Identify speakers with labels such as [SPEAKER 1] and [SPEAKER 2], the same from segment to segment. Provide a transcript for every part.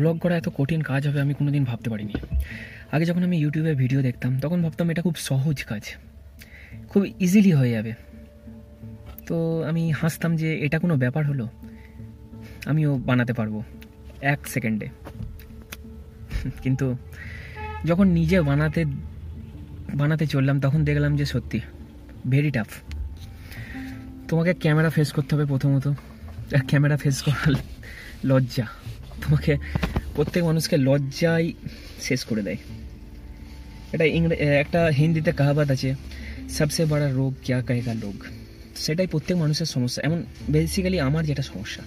[SPEAKER 1] Blog করা এত কঠিন কাজ হবে আমি কোনোদিন ভাবতে পারিনি। আগে যখন আমি ইউটিউবে ভিডিও দেখতাম, তখন ভাবতাম এটা খুব সহজ কাজ। খুব ইজিলি হয়ে যাবে। তো আমি হাসতাম যে এটা কোনো ব্যাপার হলো, আমিও বানাতে পারব এক সেকেন্ডে কিন্তু যখন নিজে বানাতে বানাতে চললাম, তখন দেখলাম যে সত্যি ভেরি টাফ তোমাকে ক্যামেরা ফেস করতে হবে প্রথমত। ক্যামেরা ফেস করার লজ্জা। তোমাকে প্রত্যেক মানুষকে লজ্জাই শেষ করে দেয়। এটা ইংরে একটা হিন্দিতে কাহাবাত আছে সবসে বড় রোগ ক্যা কহেগা লোক সেটাই প্রত্যেক মানুষের সমস্যা। এমন বেসিক্যালি আমার যেটা সমস্যা।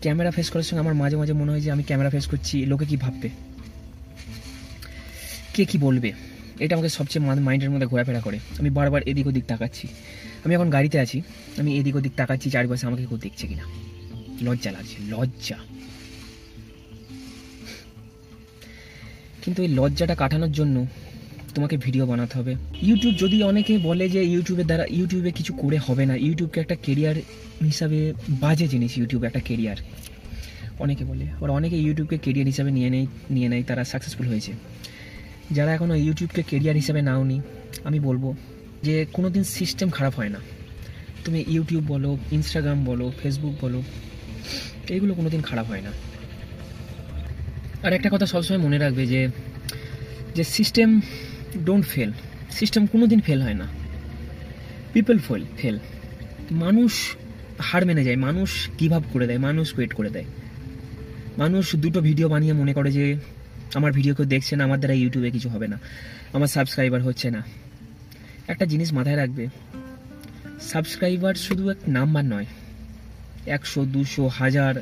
[SPEAKER 1] ক্যামেরা ফেস করার সঙ্গে আমার মাঝে মাঝে মনে হয় যে আমি ক্যামেরা ফেস করছি, লোকে কি ভাববে? কে কি বলবে? এটা আমাকে সবচেয়ে মাইন্ডের মধ্যে ঘোরাফেরা করে। আমি বারবার এদিক ওদিক তাকাচ্ছি। আমি এখন গাড়িতে আছি। আমি এদিক ওদিক তাকাচ্ছি, চারিপাশে আমাকে কেউ দেখছে কিনা। লজ্জা লাগছে, লজ্জা। কিন্তু এই লজ্জাটা কাটানোর জন্য তোমাকে ভিডিও বানাতে হবে। ইউটিউব যদি অনেকে বলে যে ইউটিউবের দ্বারা ইউটিউবে কিছু করে হবে না ইউটিউবকে একটা কেরিয়ার হিসাবে বাজে জিনিস ইউটিউব একটা কেরিয়ার অনেকে বলে, আবার অনেকে ইউটিউবকে কেরিয়ার হিসাবে নিয়ে নেয় নিয়ে নেয়, তারা সাকসেসফুল হয়েছে। যারা এখনও ইউটিউবকে কেরিয়ার হিসাবে নাওনি, আমি বলব যে কোনো দিন সিস্টেম খারাপ হয় না। তুমি ইউটিউব বলো ইনস্টাগ্রাম বলো ফেসবুক বলো এইগুলো কোনো দিন খারাপ হয় না। আর একটা কথা সবসময় মনে রাখবে যে যে সিস্টেম ডোন্ট ফেল সিস্টেম কোনো দিন ফেল হয় না। পিপল ফেল ফেল মানুষ হার মেনে যায়, মানুষ গিভ আপ করে দেয়, মানুষ ওয়েট করে দেয়। মানুষ দুটো ভিডিও বানিয়ে মনে করে যে, আমার ভিডিও কেউ দেখছে না, আমার দ্বারা ইউটিউবে কিছু হবে না, আমার সাবস্ক্রাইবার হচ্ছে না। একটা জিনিস মাথায় রাখবে সাবস্ক্রাইবার শুধু এক নাম্বার নয়, একশো, দুশো, হাজার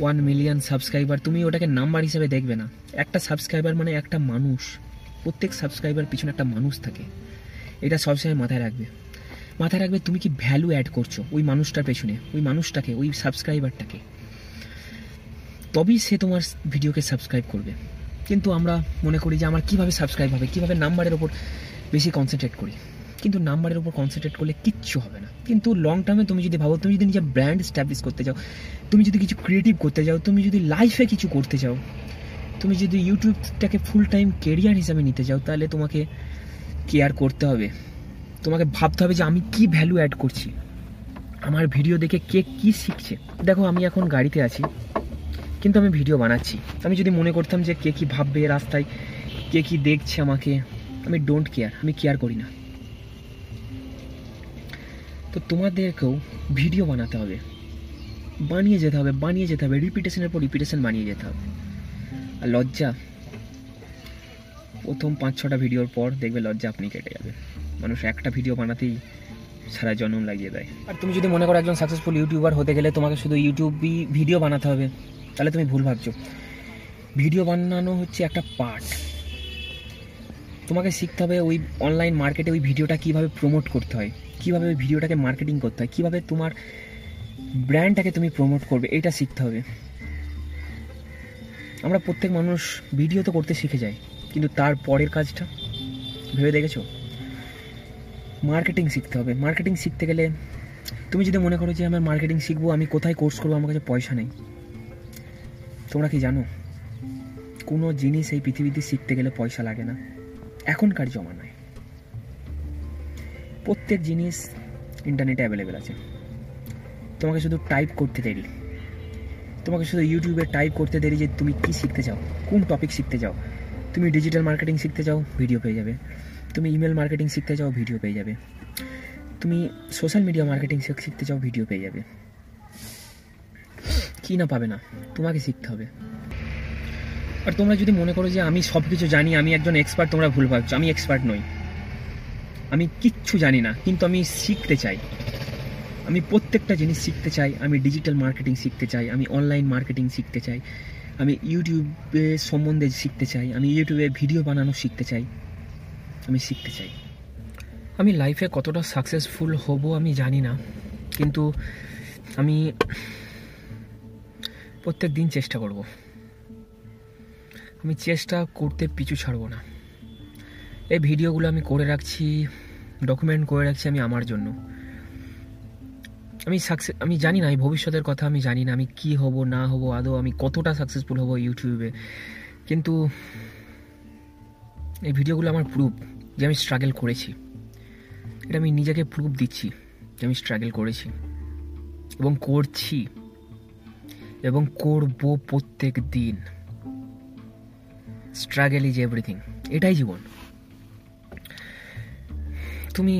[SPEAKER 1] ওয়ান মিলিয়ন সাবস্ক্রাইবার তুমি ওটাকে নাম্বার হিসেবে দেখবে না। একটা সাবস্ক্রাইবার মানে একটা মানুষ। প্রত্যেক সাবস্ক্রাইবার পিছনে একটা মানুষ থাকে। এটা সবসময় মাথায় রাখবে। মাথায় রাখবে তুমি কি ভ্যালু অ্যাড করছ ওই মানুষটার পেছনে, ওই মানুষটাকে, ওই সাবস্ক্রাইবারটাকে তবেই সে তোমার ভিডিওকে সাবস্ক্রাইব করবে। কিন্তু আমরা মনে করি যে আমার কীভাবে সাবস্ক্রাইব হবে, কীভাবে নাম্বারের ওপর বেশি কনসেন্ট্রেট করি। কিন্তু নাম্বারের উপর কনসেন্ট্রেট করলে কিচ্ছু হবে না। কিন্তু লং টার্মে তুমি যদি ভাবো, তুমি যদি নিজের ব্র্যান্ড স্ট্যাবলিশ করতে চাও, তুমি যদি কিছু ক্রিয়েটিভ করতে চাও, তুমি যদি লাইফে কিছু করতে চাও, তুমি যদি ইউটিউবটাকে ফুল টাইম কেরিয়ার হিসাবে নিতে চাও, তাহলে তোমাকে কেয়ার করতে হবে। তোমাকে ভাবতে হবে যে আমি কি ভ্যালু অ্যাড করছি। আমার ভিডিও দেখে কে কি শিখছে। দেখো, আমি এখন গাড়িতে আছি, কিন্তু আমি ভিডিও বানাচ্ছি। আমি যদি মনে করতাম যে কে কি ভাববে রাস্তায়, কে কি দেখছে আমাকে, আমি ডোন্ট কেয়ার আমি কেয়ার করি না। তো তোমাদেরকেও ভিডিও বানাতে হবে। বানিয়ে যেতে হবে, বানিয়ে যেতে হবে। রিপিটেশনের পর রিপিটেশন বানিয়ে যেতে হবে। আর লজ্জা, প্রথম পাঁচ, ছটা ভিডিওর পর দেখবে লজ্জা আপনি কেটে যাবে। মানুষ একটা ভিডিও বানাতেই সারা জন্ম লাগিয়ে দেয়। আর তুমি যদি মনে করো একজন সাকসেসফুল ইউটিউবার হতে গেলে তোমাকে শুধু ইউটিউবই ভিডিও বানাতে হবে, তাহলে তুমি ভুল ভাবছ। ভিডিও বানানো হচ্ছে একটা পার্ট তোমাকে শিখতে হবে ওই অনলাইন মার্কেটে ওই ভিডিওটা কীভাবে প্রমোট করতে হয়। কীভাবে ভিডিওটাকে মার্কেটিং করতে হয়, কীভাবে তোমার ব্র্যান্ডটাকে তুমি প্রমোট করবে, এটা শিখতে হবে। আমরা প্রত্যেক মানুষ ভিডিও তো করতে শিখে যাই, কিন্তু তার পরের কাজটা ভেবে দেখেছ? মার্কেটিং শিখতে হবে। মার্কেটিং শিখতে গেলে তুমি যদি মনে করো যে আমার মার্কেটিং শিখব, আমি কোথায় কোর্স করব, আমার কাছে পয়সা নেই। তোমরা কি জানো? কোনো জিনিস এই পৃথিবীতে শিখতে গেলে পয়সা লাগে না। এখনকার জমানায়। প্রত্যেক জিনিস ইন্টারনেটে অ্যাভেলেবেল আছে। তোমাকে শুধু টাইপ করতে দেরি। তোমাকে শুধু ইউটিউবে টাইপ করতে দেরি যে তুমি কি শিখতে চাও, কোন টপিক শিখতে চাও। তুমি ডিজিটাল মার্কেটিং শিখতে চাও ভিডিও পেয়ে যাবে। তুমি ইমেল মার্কেটিং শিখতে চাও ভিডিও পেয়ে যাবে। তুমি সোশ্যাল মিডিয়া মার্কেটিং শিখতে চাও ভিডিও পেয়ে যাবে। কি না পাবে না, তোমাকে শিখতে হবে। আর তোমরা যদি মনে করো যে আমি সব কিছু জানি, আমি একজন এক্সপার্ট তোমরা ভুল ভাবছ, আমি এক্সপার্ট নই। আমি কিচ্ছু জানি না, কিন্তু আমি শিখতে চাই। আমি প্রত্যেকটা জিনিস শিখতে চাই, আমি ডিজিটাল মার্কেটিং শিখতে চাই, আমি অনলাইন মার্কেটিং শিখতে চাই, আমি ইউটিউবে সম্বন্ধে শিখতে চাই, আমি ইউটিউবে ভিডিও বানানো শিখতে চাই, আমি শিখতে চাই। আমি লাইফে কতটা সাকসেসফুল হব আমি জানি না, কিন্তু আমি প্রত্যেক দিন চেষ্টা করব। আমি চেষ্টা করতে পিছু ছাড়বো না। এই ভিডিওগুলো আমি করে রাখছি ডকুমেন্ট করে রাখছি আমি আমার জন্য। আমি সাকসেস আমি জানি না, এই ভবিষ্যতের কথা আমি জানি না, আমি কি হব, না হব, আদৌ আমি কতটা সাকসেসফুল হব ইউটিউবে কিন্তু এই ভিডিওগুলো আমার প্রুফ যে আমি স্ট্রাগল করেছি। এটা আমি নিজেকে প্রুফ দিচ্ছি যে আমি স্ট্রাগল করেছি। এবং করছি। এবং করব প্রত্যেক দিন। স্ট্রাগল ইজ এভরিথিং এটাই জীবন। তুমি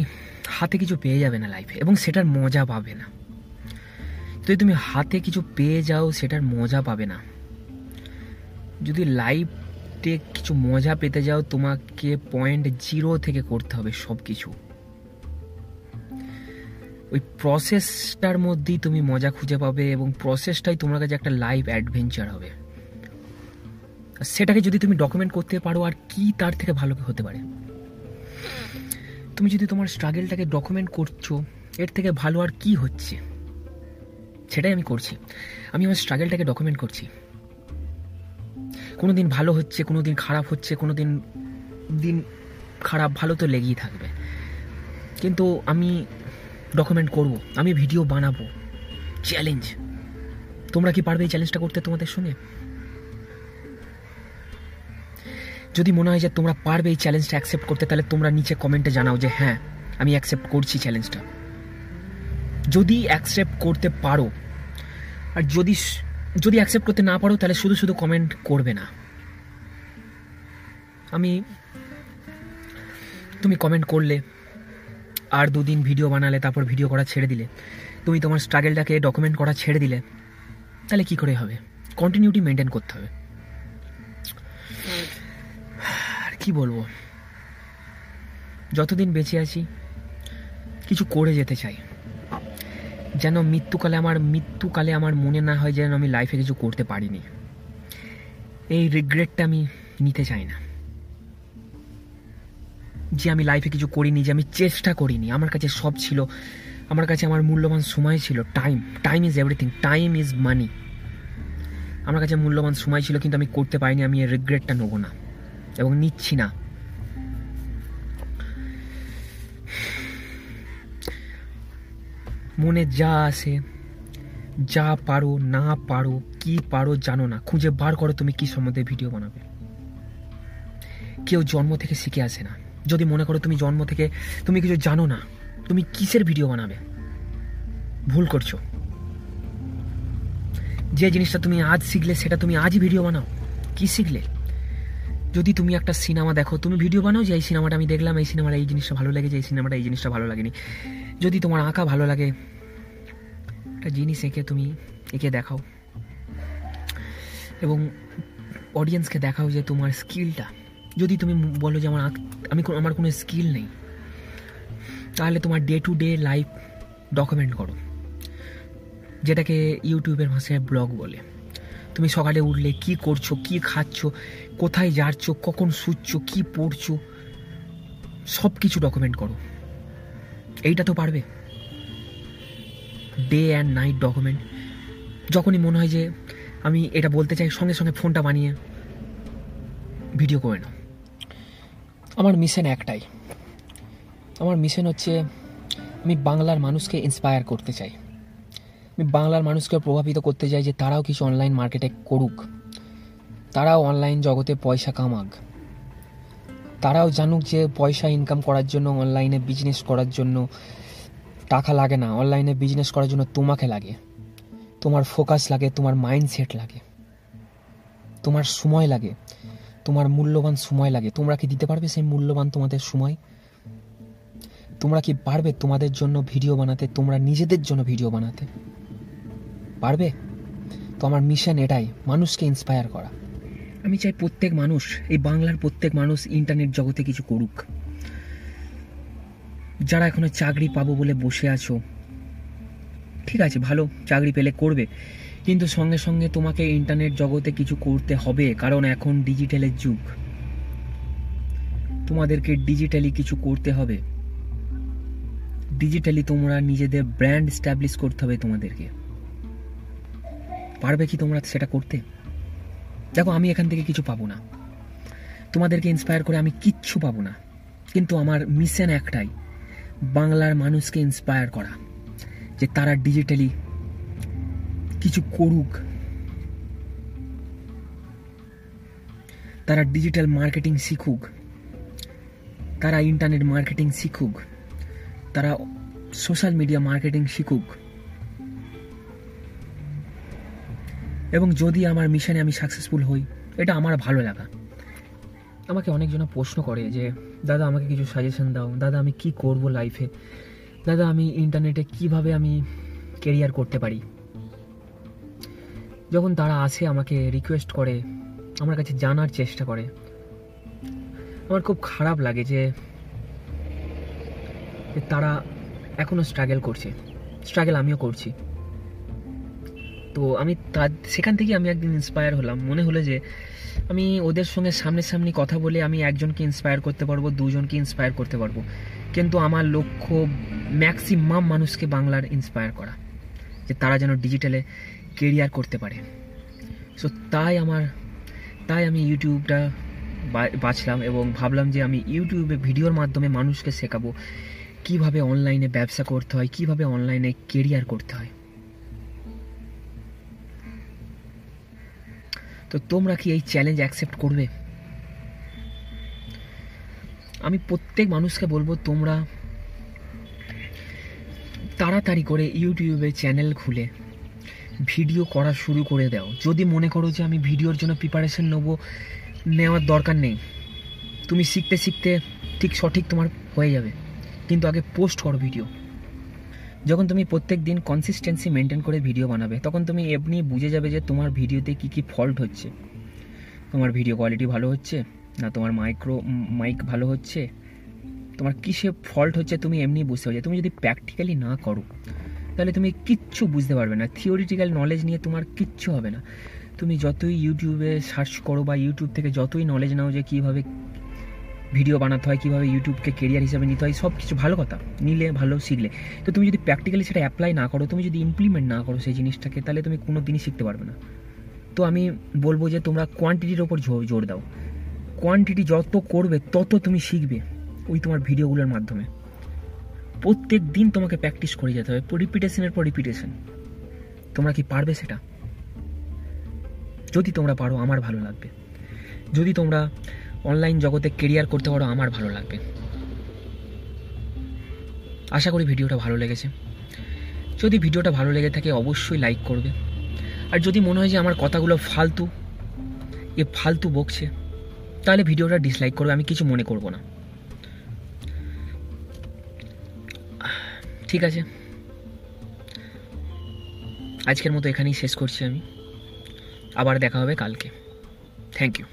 [SPEAKER 1] হাতে কিছু পেয়ে যাবে না লাইফে এবং সেটার মজা পাবে না। যদি তুমি হাতে কিছু পেয়ে যাও, সেটার মজা পাবে না। যদি লাইফে কিছু মজা পেতে যাও, তোমাকে পয়েন্ট জিরো থেকে করতে হবে সব কিছু ওই প্রসেসটার মধ্যেই তুমি মজা খুঁজে পাবে, এবং প্রসেসটাই তোমার কাছে একটা লাইফ অ্যাডভেঞ্চার হবে। সেটাকে যদি তুমি ডকুমেন্ট করতে পারো, আর কি তার থেকে ভালো হতে পারে? তুমি যদি তোমার স্ট্রাগেলটাকে ডকুমেন্ট করছ, এর থেকে ভালো আর কি হচ্ছে? সেটাই আমি করছি। আমি আমার স্ট্রাগেলটাকে ডকুমেন্ট করছি। কোনো দিন ভালো হচ্ছে কোনো দিন খারাপ হচ্ছে কোনো দিন দিন খারাপ, ভালো তো লেগেই থাকবে। কিন্তু আমি ডকুমেন্ট করব, আমি ভিডিও বানাবো। চ্যালেঞ্জ তোমরা কি পারবে এই চ্যালেঞ্জটা করতে তোমাদের সঙ্গে? যদি মনে হয় যে তোমরা পারবে এই চ্যালেঞ্জটা অ্যাকসেপ্ট করতে, তাহলে তোমরা নিচে কমেন্টে জানাও যে হ্যাঁ আমি অ্যাকসেপ্ট করছি চ্যালেঞ্জটা যদি অ্যাকসেপ্ট করতে পারো, আর যদি যদি অ্যাকসেপ্ট করতে না পারো, তাহলে শুধু শুধু কমেন্ট করবে না। আমি, তুমি কমেন্ট করলে, আর দুদিন ভিডিও বানালে, তারপর ভিডিও করা ছেড়ে দিলে, তুমি তোমার স্ট্রাগেলটাকে ডকুমেন্ট করা ছেড়ে দিলে, তাহলে কি করে হবে? কন্টিনিউটি মেনটেন করতে হবে। কি বলব? যতদিন বেঁচে আছি, কিছু করে যেতে চাই। যেন মৃত্যুকালে আমার মৃত্যুকালে আমার মনে না হয় যেন আমি লাইফে কিছু করতে পারিনি। এই রিগ্রেটটা আমি নিতে চাই না। যে আমি লাইফে কিছু করিনি, যে আমি চেষ্টা করিনি, আমার কাছে সব ছিল, আমার কাছে আমার মূল্যবান সময় ছিল time time is everything time is money আমার কাছে মূল্যবান সময় ছিল, কিন্তু আমি করতে পারিনি, আমি এই রিগ্রেটটা নেব না। এবং নিচ্ছি না। মনে যা আসে যা পারো, না পারো, কি পারো জানো না। খুঁজে বার করো তুমি কি সম্বন্ধে ভিডিও বানাবে। কেউ জন্ম থেকে শিখে আসে না। যদি মনে করো তুমি জন্ম থেকে, তুমি কিছু জানো না, তুমি কিসের ভিডিও বানাবে? ভুল করছ। যে জিনিসটা তুমি আজ শিখলে, সেটা তুমি আজই ভিডিও বানাও। কি শিখলে? যদি তুমি একটা সিনেমা দেখো, তুমি ভিডিও বানাও যে এই সিনেমাটা আমি দেখলাম, এই সিনেমাটা এই জিনিসটা ভালো লাগে যে এই সিনেমাটা এই জিনিসটা ভালো লাগেনি। যদি তোমার আঁকা ভালো লাগে, একটা জিনিস এঁকে তুমি, এঁকে দেখাও। এবং অডিয়েন্সকে দেখাও যে তোমার স্কিলটা যদি তুমি বলো যে আমার আমি আমার কোনো স্কিল নেই, তাহলে তোমার day to day life document করো। যেটাকে ইউটিউবের ভাষায় ব্লগ বলে। তুমি সকালে উঠলে কি করছ, কি খাচ্ছ, কোথায় যাচ্ছ, কখন শুচ্ছ, কি পড়ছো সব কিছু ডকুমেন্ট করো। এইটা তো পারবে। ডে অ্যান্ড নাইট ডকুমেন্ট যখনই মনে হয় যে আমি এটা বলতে চাই, সঙ্গে সঙ্গে ফোনটা বানিয়ে ভিডিও করে নাও। আমার মিশন একটাই। আমার মিশন হচ্ছে আমি বাংলার মানুষকে ইন্সপায়ার করতে চাই। আমি বাংলার মানুষকে প্রভাবিত করতে চাই যে তারাও কিছু অনলাইন মার্কেটে করুক। তারাও অনলাইন জগতে পয়সা কামাক। তারাও জানুক যে পয়সা ইনকাম করার জন্য অনলাইনে বিজনেস করার জন্য টাকা লাগে না। অনলাইনে বিজনেস করার জন্য তোমাকে লাগে। তোমার ফোকাস লাগে, তোমার মাইন্ডসেট লাগে। তোমার সময় লাগে। তোমার মূল্যবান সময় লাগে। তোমরা কি দিতে পারবে সেই মূল্যবান তোমাদের সময়? তোমরা কি পারবে তোমাদের জন্য ভিডিও বানাতে? তোমরা নিজেদের জন্য ভিডিও বানাতে? পারবে তো আমার মিশন এটাই, মানুষকে ইন্সপায়ার করা। আমি চাই প্রত্যেক মানুষ, এই বাংলার প্রত্যেক মানুষ ইন্টারনেট জগতে কিছু করুক। যারা এখনও চাকরি পাবো বলে বসে আছো, ঠিক আছে, ভালো, চাকরি পেলে করবে। কিন্তু সঙ্গে সঙ্গে তোমাকে ইন্টারনেট জগতে কিছু করতে হবে, কারণ এখন ডিজিটালের যুগ। তোমাদেরকে ডিজিটালি কিছু করতে হবে। ডিজিটালি তোমরা নিজেদের ব্র্যান্ড স্ট্যাবলিশ করতে হবে তোমাদেরকে। পারবে কি তোমরা সেটা করতে? দেখো, আমি এখান থেকে কিছু পাবো না। তোমাদেরকে ইন্সপায়ার করে আমি কিচ্ছু পাবো না। কিন্তু আমার মিশন একটাই, বাংলার মানুষকে ইন্সপায়ার করা। যে তারা ডিজিটালি কিছু করুক। তারা ডিজিটাল মার্কেটিং শিখুক। তারা ইন্টারনেট মার্কেটিং শিখুক। তারা সোশ্যাল মিডিয়া মার্কেটিং শিখুক। এবং যদি আমার মিশনে আমি সাকসেসফুল হই, এটা আমার ভালো লাগা। আমাকে অনেকজন প্রশ্ন করে যে, দাদা, আমাকে কিছু সাজেশন দাও। দাদা, আমি কি করব লাইফে দাদা, আমি ইন্টারনেটে কীভাবে আমি কেরিয়ার করতে পারি? যখন তারা আসে, আমাকে রিকোয়েস্ট করে, আমার কাছে জানার চেষ্টা করে। আমার খুব খারাপ লাগে যে তারা এখনও স্ট্রাগল করছে। স্ট্রাগল আমিও করছি। তো আমি তার, সেখান থেকে আমি একদিন ইন্সপায়ার হলাম। মনে হলো যে আমি ওদের সঙ্গে সামনে কথা বলে আমি একজনকে ইন্সপায়ার করতে পারব, দুজনকে ইন্সপায়ার করতে পারব। কিন্তু আমার লক্ষ্য ম্যাক্সিমাম মানুষকে বাংলার ইন্সপায়ার করা, যে তারা যেন ডিজিটালে কেরিয়ার করতে পারে। সো তাই আমার, তাই আমি ইউটিউবটা বাছলাম এবং ভাবলাম যে আমি ইউটিউবে ভিডিওর মাধ্যমে মানুষকে শেখাবো। কীভাবে অনলাইনে ব্যবসা করতে হয়, কীভাবে অনলাইনে কেরিয়ার করতে হয়। তো তোমরা কি এই চ্যালেঞ্জ অ্যাকসেপ্ট করবে? আমি প্রত্যেক মানুষকে বলব, তোমরা তাড়াতাড়ি করে ইউটিউবে চ্যানেল খুলে ভিডিও করা শুরু করে দাও। যদি মনে করো যে আমি ভিডিওর জন্য প্রিপারেশন নেব, নেওয়ার দরকার নেই, তুমি শিখতে শিখতে ঠিক সঠিক তোমার হয়ে যাবে। কিন্তু আগে পোস্ট করো ভিডিও যখন তুমি প্রত্যেক দিন কনসিস্টেন্সি মেনটেন করে ভিডিও বানাবে, তখন তুমি এমনি বুঝে যাবে যে তোমার ভিডিওতে কী কী ফল্ট হচ্ছে। তোমার ভিডিও কোয়ালিটি ভালো হচ্ছে, না তোমার মাইক্রো মাইক ভালো হচ্ছে, তোমার কিসে ফল্ট হচ্ছে তুমি এমনি বুঝতে পারছ তুমি যদি প্র্যাকটিক্যালি না করো, তাহলে তুমি কিচ্ছু বুঝতে পারবে না। থিওরিটিক্যাল নলেজ নিয়ে তোমার কিচ্ছু হবে না। তুমি যতই ইউটিউবে সার্চ করো বা ইউটিউব থেকে যতই নলেজ নাও যে কীভাবে ভিডিও বানাতে হয়, কীভাবে ইউটিউবকে কেরিয়ার হিসাবে নিতে হয় সব কিছু ভালো কথা। নিলে ভালো, শিখলে। তো তুমি যদি প্র্যাকটিক্যালি সেটা অ্যাপ্লাই না করো, তুমি যদি ইমপ্লিমেন্ট না করো সেই জিনিসটাকে, তাহলে তুমি কোনো দিনই শিখতে পারবে না। তো আমি বলব যে তোমরা কোয়ান্টিটির ওপর জোর দাও। কোয়ান্টিটি যত করবে, তত তুমি শিখবে ওই তোমার ভিডিওগুলোর মাধ্যমে। প্রত্যেক দিন তোমাকে প্র্যাকটিস করে যেতে হবে। রিপিটেশনের পর রিপিটেশন তোমরা কি পারবে সেটা? যদি তোমরা পারো, আমার ভালো লাগবে। যদি তোমরা অনলাইন জগতে কেরিয়ার করতে পারো, আমার ভালো লাগবে। আশা করি ভিডিওটা ভালো লেগেছে। যদি ভিডিওটা ভালো লেগে থাকে, অবশ্যই লাইক করবে। আর যদি মনে হয় যে আমার কথাগুলো ফালতু, এ ফালতু বকছে, তাহলে ভিডিওটা ডিসলাইক করবে, আমি কিছু মনে করব না। ঠিক আছে। আজকের মতো এখানেই শেষ করছি আমি। আবার দেখা হবে কালকে। Thank you